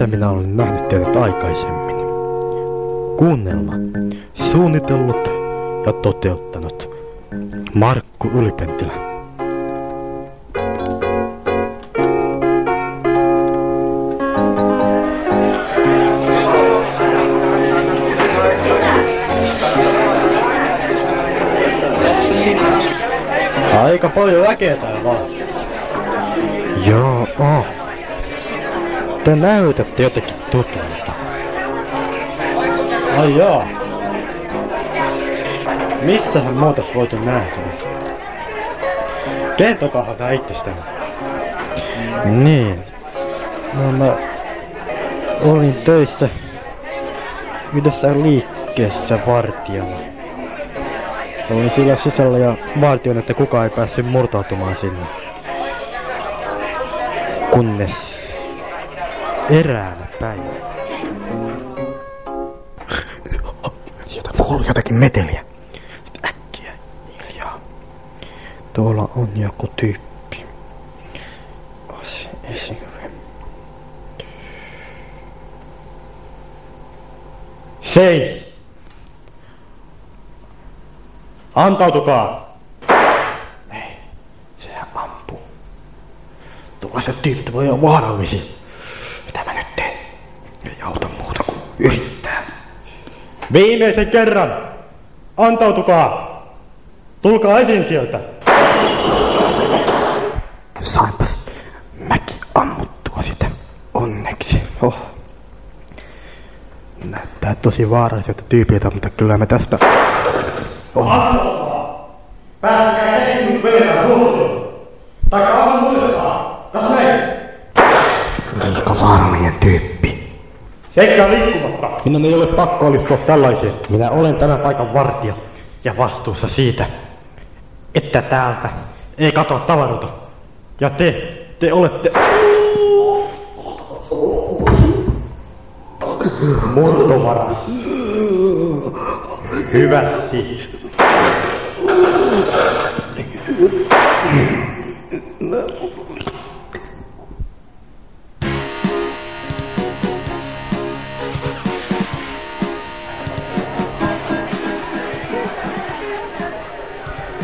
missä minä olen nähnyt teidät aikaisemmin. Kuunnelma. Suunnitellut ja toteuttanut. Markku Ylipentilä. Aika paljon väkeä täällä vaan. Joo, oh. Te näytätte jotenkin tutulta. Ai jaa. Missähän muutas voitu nähdä? Kertokaahan vähän itsestänne. Niin. No mä olin töissä yhdessä liikkeessä vartijana. Olin sillä sisällä ja vartioin, että kukaan ei päässyt murtautumaan sinne. Kunnes eräänä päivänä. Sieltä kuuluu jotakin meteliä. Äkkiä, hiljaa. Tuolla on joku tyyppi. Osi esille. Seis! Antautukaa! Sehän ampuu. Tuollaiset tyypit voi olla vaarallisia. Mitä mä nyt teen? Ei auta muuta kuin yrittää. Viimeisen kerran! Antautukaa! Tulkaa esiin sieltä! Sainpas mäkin ammuttua sitä. Onneksi. Oh. Näyttää tosi vaaralliselta tyypiltä, mutta kyllä me tästä... Päästäkää tehnyt verran suunnitelun! Taikka on muistaa! Kas näin? Liika tyyppi. Seikkaa liikkumatta! Minun ei ole pakko alistua tällaiseen. Minä olen tämän paikan vartija ja vastuussa siitä, että täältä ei katoa tavaroita. Ja te, te olette... Murtovaras. Hyvästi.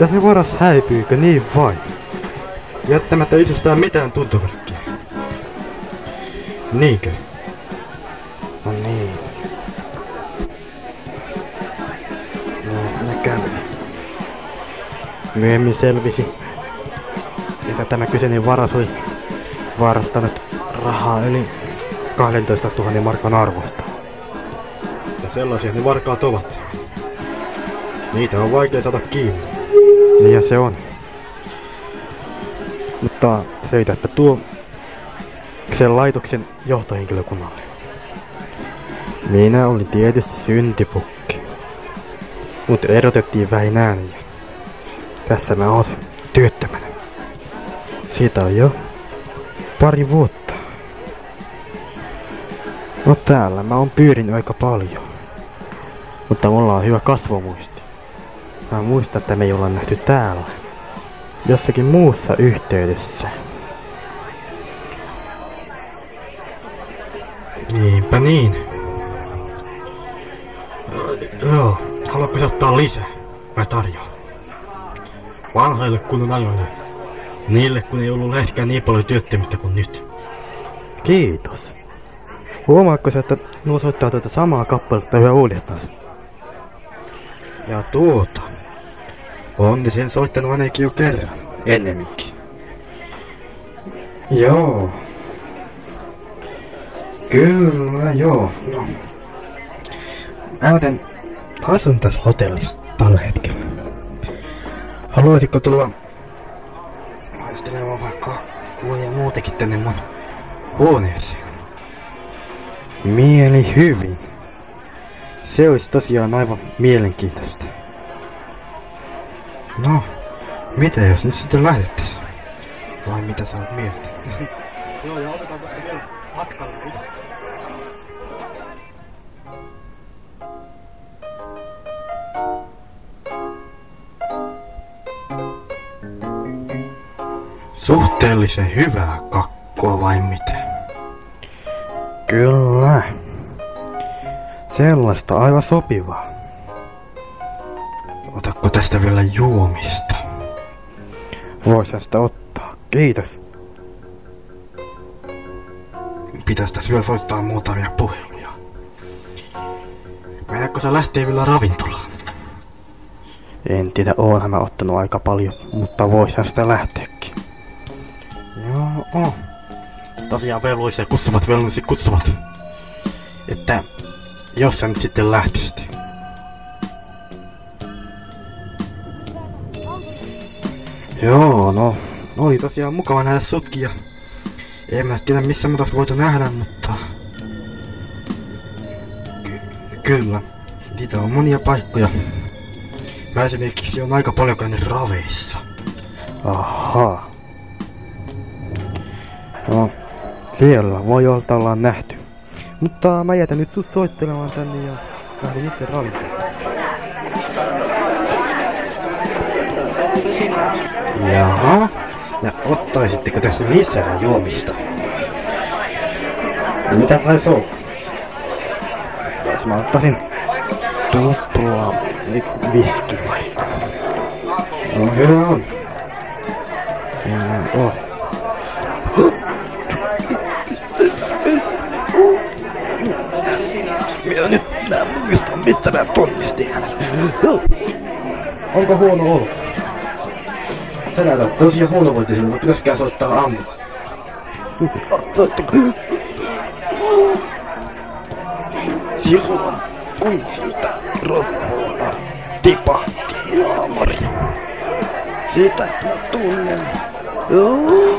Ja se varas häipyykö niin vain? Jättämättä itsestään mitään tuntomerkkiä. Niinkö? No niin. Niin, näkämme. Myöhemmin selvisi, että tämä kyseinen varas oli varastanut rahaa yli 12 000 markan arvosta. Ja sellaisia ne varkaat ovat. Niitä on vaikea saada kiinni. Niin se on. Mutta seitäpä tuo sen laitoksen johtohenkilökunnalle. Minä olin tietysti syntipukki. Mut erotettiin väinään ja tässä mä oon työttömänä. Siitä on jo pari vuotta. No täällä mä oon pyörinyt aika paljon. Mutta mulla on hyvä kasvomuisti. Mä muistan, että me ei olla nähty täällä. Jossakin muussa yhteydessä. Niinpä niin. Joo, haluatko ottaa lisää? Mä tarjoan. Vanhoille kunnon ajoille. Niille kun ei ollut läheskään niin paljon työttömyyttä kuin nyt. Kiitos. Huomaatko sä, että nuo soittaa tätä samaa kappaletta yhä uudestaan? Ja tuota. On sen soittanut ainakin jo kerran. Ennemminkin. Joo. Kyllä, joo. No. Mä muuten asun tässä hotellissa tällä hetkellä. Haluaisitko tulla maistelemaan vähän kakkua ja muutenkin tänne mun huoneeseen? Mieli hyvin. Se olisi tosiaan aivan mielenkiintoista. No, mitä jos nyt sitten lähdettäis? Vai mitä sä oot mieltä? Joo, ja otetaan tästä vielä matkalle kuva. Suhteellisen hyvää kakkua vai mitä? Kyllä. Sellaista aivan sopivaa. Otatko tästä vielä juomista? Voisin sitä ottaa. Kiitos. Pitäis tässä vielä soittaa muutamia puheluja. Meneekö sä lähtee vielä ravintolaan? En tiedä, oonhan mä ottanut aika paljon, mutta voisin sitä lähteäkin. Joo, Tosiaan velvoisia kutsuvat, velvoisia kutsuvat. Että jos sä nyt sitten lähtisit. Joo, no, oli tosiaan mukava nähdä sutkin ja en mä tiedä missä mä voitu nähdä, mutta... Ky kyllä, niitä on monia paikkoja. Mä esimerkiksi on aika paljon käynyt raveissa. Ahaa. No, siellä voi olla ollaan nähty. Mutta mä jätän nyt sut soittelemaan tänne ja lähdin itse ravintolaan. Jaha. Ja ottaisitteko tässä lisää juomista? Mitä sai olla? Jos mä ottaisin tupla viski vaikka. No hyvä on. Ja, oh. Minä nyt muistan, mistä mä tunnistin hänet. Onko huono olo? Tänään on tosiaan huono vointi sinun, pitäisikään soittaa aamulla. Soittako? Silloin kun siltä rosvolta tipahti naamari. Sitä mä tunnen. Joo.